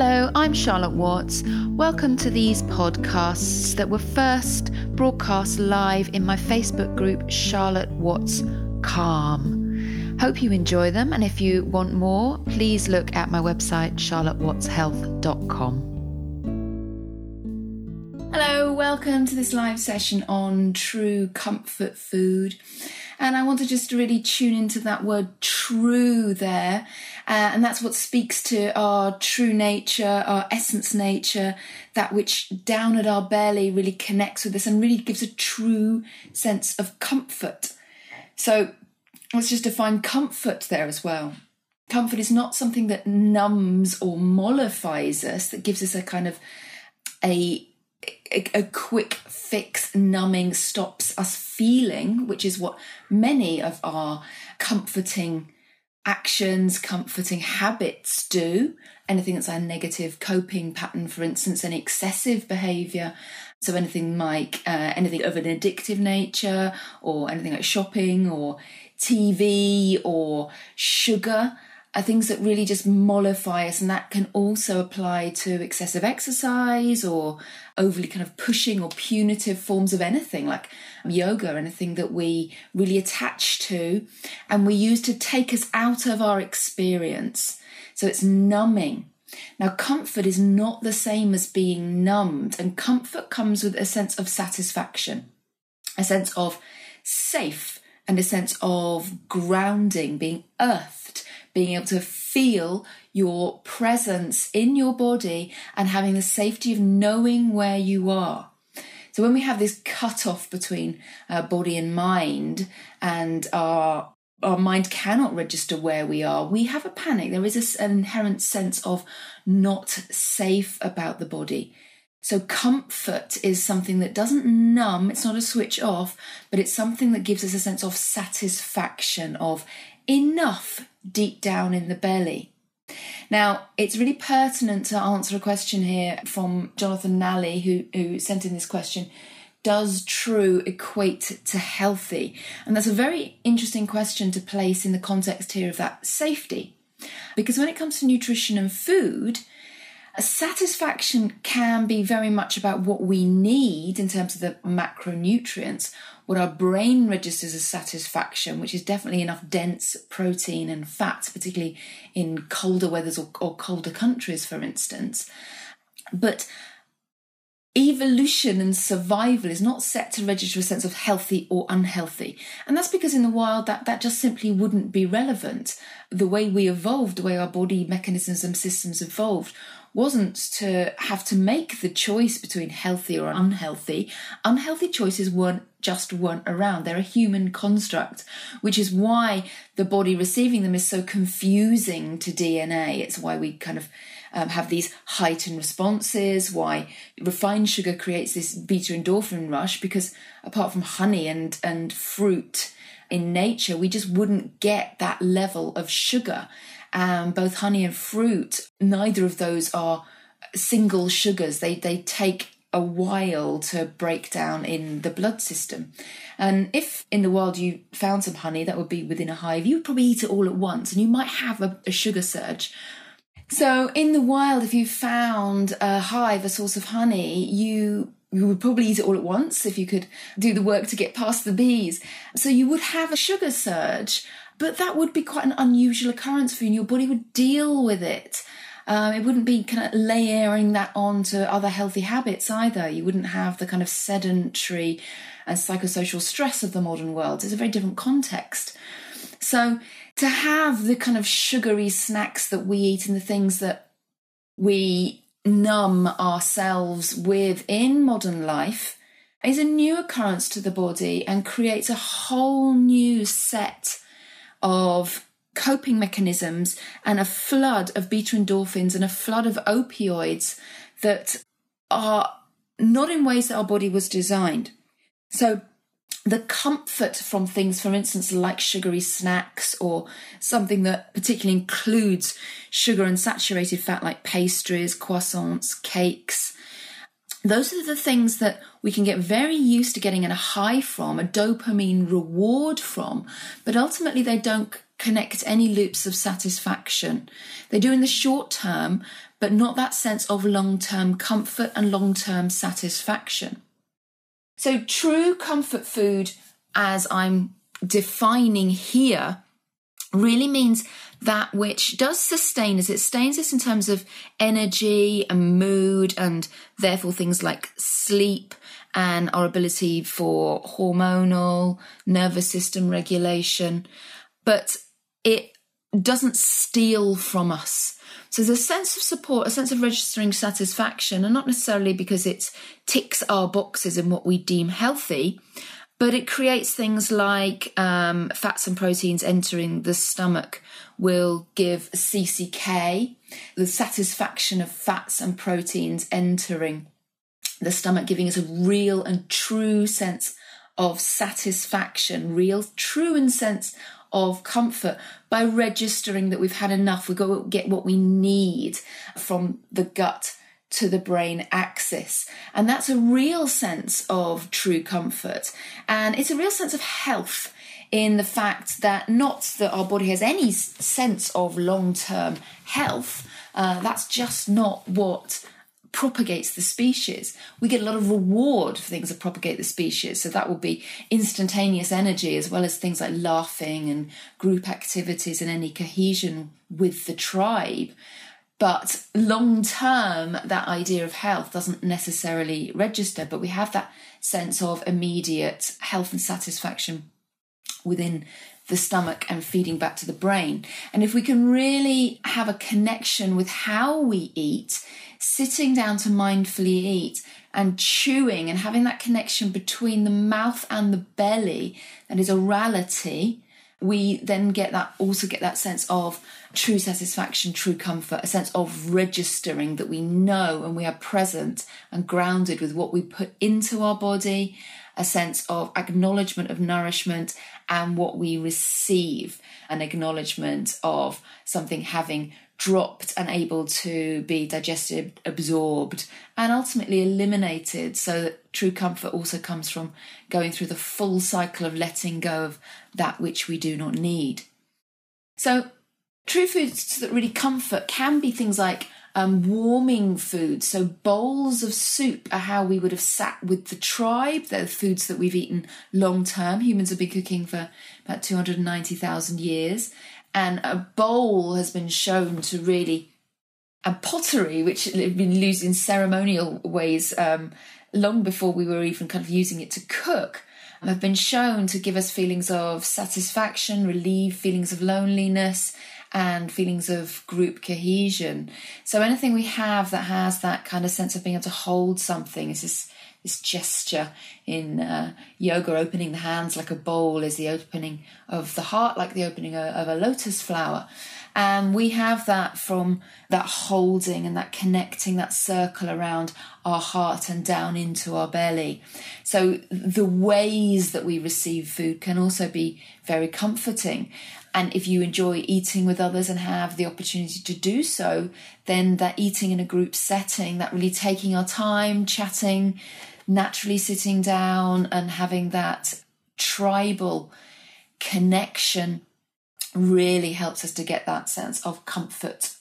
Hello, I'm Charlotte Watts. Welcome to these podcasts that were first broadcast live in my Facebook group, Charlotte Watts Calm. Hope you enjoy them, and if you want more, please look at my website, charlottewattshealth.com. welcome to this live session on true comfort food. And I want to just really tune into that word true there. Uh, and that's what speaks to our true nature, our essence nature, that which down at our belly really connects with us and really gives a true sense of comfort. So let's just define comfort there as well. Comfort is not something that numbs or mollifies us, that gives us a kind of a a, a, quick fix numbing stops us feeling, which is what many of our comforting actions, comforting habits do. Anything that's a negative coping pattern, for instance, any excessive behavior. So anything like uh, anything of an addictive nature, or anything like shopping, or TV, or sugar are things that really just mollify us, and that can also apply to excessive exercise or overly kind of pushing or punitive forms of anything like yoga, anything that we really attach to and we use to take us out of our experience. So it's numbing. Now, comfort is not the same as being numbed, and comfort comes with a sense of satisfaction, a sense of safe, and a sense of grounding, being earthed being able to feel your presence in your body and having the safety of knowing where you are. So when we have this cut off between uh, body and mind, and our our mind cannot register where we are, we have a panic. There is an inherent sense of not safe about the body. So, comfort is something that doesn't numb, it's not a switch off, but it's something that gives us a sense of satisfaction, of enough deep down in the belly. Now, it's really pertinent to answer a question here from Jonathan Nally, who, who sent in this question Does true equate to healthy? And that's a very interesting question to place in the context here of that safety. Because when it comes to nutrition and food, satisfaction can be very much about what we need in terms of the macronutrients, what our brain registers as satisfaction, which is definitely enough dense protein and fat, particularly in colder weathers or, or colder countries, for instance. But evolution and survival is not set to register a sense of healthy or unhealthy. And that's because in the wild that, that just simply wouldn't be relevant. The way we evolved, the way our body mechanisms and systems evolved wasn't to have to make the choice between healthy or unhealthy. Unhealthy choices weren't just weren't around. They're a human construct, which is why the body receiving them is so confusing to DNA. It's why we kind of um, have these heightened responses, why refined sugar creates this beta endorphin rush, because apart from honey and, and fruit in nature, we just wouldn't get that level of sugar um, both honey and fruit, neither of those are single sugars. They they take a while to break down in the blood system. And if in the wild you found some honey that would be within a hive, you would probably eat it all at once and you might have a, a sugar surge. So in the wild, if you found a hive, a source of honey, you you would probably eat it all at once if you could do the work to get past the bees. So you would have a sugar surge but that would be quite an unusual occurrence for you, and your body would deal with it. Um, it wouldn't be kind of layering that on to other healthy habits either. You wouldn't have the kind of sedentary and psychosocial stress of the modern world. It's a very different context. So to have the kind of sugary snacks that we eat and the things that we numb ourselves with in modern life is a new occurrence to the body and creates a whole new set of coping mechanisms and a flood of beta endorphins and a flood of opioids that are not in ways that our body was designed. So, the comfort from things, for instance, like sugary snacks or something that particularly includes sugar and saturated fat, like pastries, croissants, cakes, those are the things that we can get very used to getting a high from, a dopamine reward from, but ultimately they don't connect any loops of satisfaction. They do in the short term, but not that sense of long term comfort and long term satisfaction. So, true comfort food, as I'm defining here, really means that which does sustain us. It sustains us in terms of energy and mood, and therefore things like sleep and our ability for hormonal nervous system regulation. But it doesn't steal from us. So there's a sense of support, a sense of registering satisfaction, and not necessarily because it ticks our boxes in what we deem healthy, but it creates things like um, fats and proteins entering the stomach will give CCK, the satisfaction of fats and proteins entering the stomach, giving us a real and true sense of satisfaction, real, true and sense of comfort by registering that we've had enough. We go get what we need from the gut to the brain axis. And that's a real sense of true comfort. And it's a real sense of health in the fact that not that our body has any sense of long term health, uh, that's just not what propagates the species. We get a lot of reward for things that propagate the species. So that will be instantaneous energy as well as things like laughing and group activities and any cohesion with the tribe. But long term, that idea of health doesn't necessarily register, but we have that sense of immediate health and satisfaction within the stomach and feeding back to the brain. And if we can really have a connection with how we eat, sitting down to mindfully eat and chewing and having that connection between the mouth and the belly, that is orality, we then get that also get that sense of true satisfaction, true comfort, a sense of registering that we know and we are present and grounded with what we put into our body, a sense of acknowledgement of nourishment and what we receive, an acknowledgement of something having dropped and able to be digested, absorbed, and ultimately eliminated. So that true comfort also comes from going through the full cycle of letting go of that which we do not need. So, true foods that really comfort can be things like um, warming foods. So, bowls of soup are how we would have sat with the tribe. They're foods that we've eaten long term. Humans have been cooking for about 290,000 years and a bowl has been shown to really and pottery which had been used in ceremonial ways um, long before we were even kind of using it to cook have been shown to give us feelings of satisfaction relief, feelings of loneliness and feelings of group cohesion. So anything we have that has that kind of sense of being able to hold something is this this gesture in uh, yoga, opening the hands like a bowl is the opening of the heart, like the opening of a lotus flower. And we have that from that holding and that connecting that circle around our heart and down into our belly. So the ways that we receive food can also be very comforting. And if you enjoy eating with others and have the opportunity to do so, then that eating in a group setting, that really taking our time, chatting, naturally sitting down and having that tribal connection really helps us to get that sense of comfort.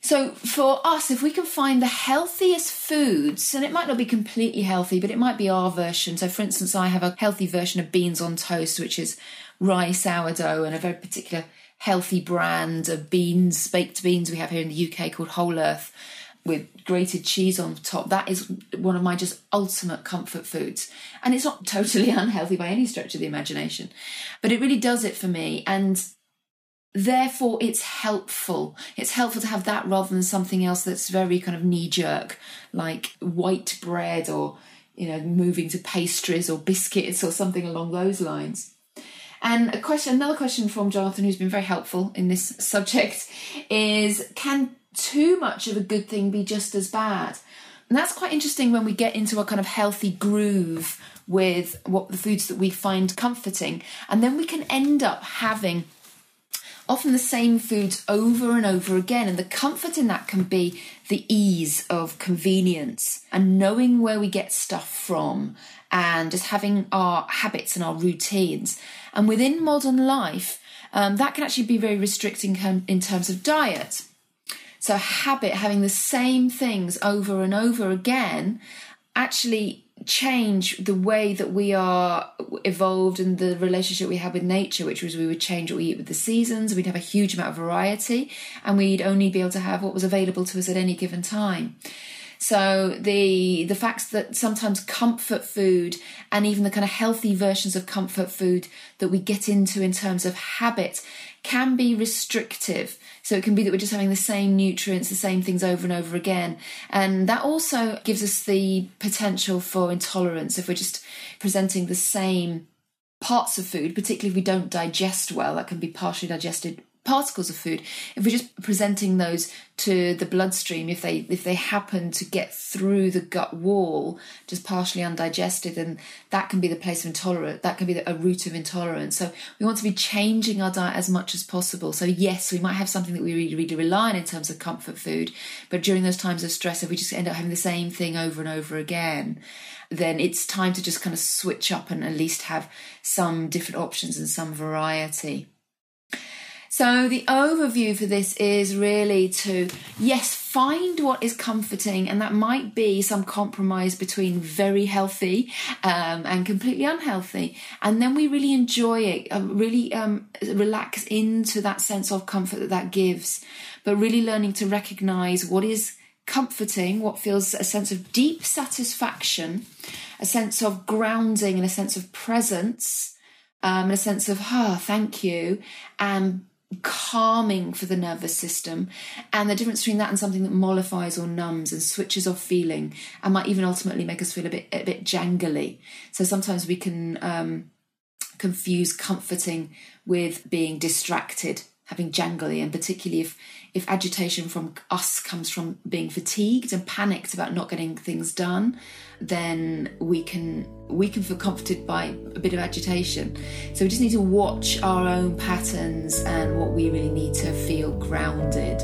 So, for us, if we can find the healthiest foods, and it might not be completely healthy, but it might be our version. So, for instance, I have a healthy version of beans on toast, which is rye sourdough and a very particular healthy brand of beans, baked beans we have here in the UK called Whole Earth with grated cheese on top. That is one of my just ultimate comfort foods. And it's not totally unhealthy by any stretch of the imagination, but it really does it for me. And therefore, it's helpful. It's helpful to have that rather than something else that's very kind of knee jerk, like white bread or, you know, moving to pastries or biscuits or something along those lines. And a question, another question from Jonathan, who's been very helpful in this subject, is can too much of a good thing be just as bad? And that's quite interesting when we get into a kind of healthy groove with what the foods that we find comforting. And then we can end up having often the same foods over and over again. And the comfort in that can be the ease of convenience and knowing where we get stuff from and just having our habits and our routines. And within modern life, um, that can actually be very restricting in terms of diet. So, habit, having the same things over and over again, actually change the way that we are evolved and the relationship we have with nature, which was we would change what we eat with the seasons, we'd have a huge amount of variety, and we'd only be able to have what was available to us at any given time. So the the fact that sometimes comfort food and even the kind of healthy versions of comfort food that we get into in terms of habit can be restrictive. So it can be that we're just having the same nutrients, the same things over and over again. And that also gives us the potential for intolerance if we're just presenting the same parts of food, particularly if we don't digest well, that can be partially digested particles of food if we're just presenting those to the bloodstream if they if they happen to get through the gut wall just partially undigested then that can be the place of intolerance that can be a root of intolerance. So we want to be changing our diet as much as possible. So yes we might have something that we really really rely on in terms of comfort food but during those times of stress if we just end up having the same thing over and over again then it's time to just kind of switch up and at least have some different options and some variety so, the overview for this is really to, yes, find what is comforting, and that might be some compromise between very healthy um, and completely unhealthy. And then we really enjoy it, uh, really um, relax into that sense of comfort that that gives, but really learning to recognize what is comforting, what feels a sense of deep satisfaction, a sense of grounding, and a sense of presence. Um, and a sense of, oh, thank you, and calming for the nervous system. And the difference between that and something that mollifies or numbs and switches off feeling and might even ultimately make us feel a bit a bit jangly. So sometimes we can um, confuse comforting with being distracted having jangly and particularly if if agitation from us comes from being fatigued and panicked about not getting things done then we can we can feel comforted by a bit of agitation. So we just need to watch our own patterns and what we really need to feel grounded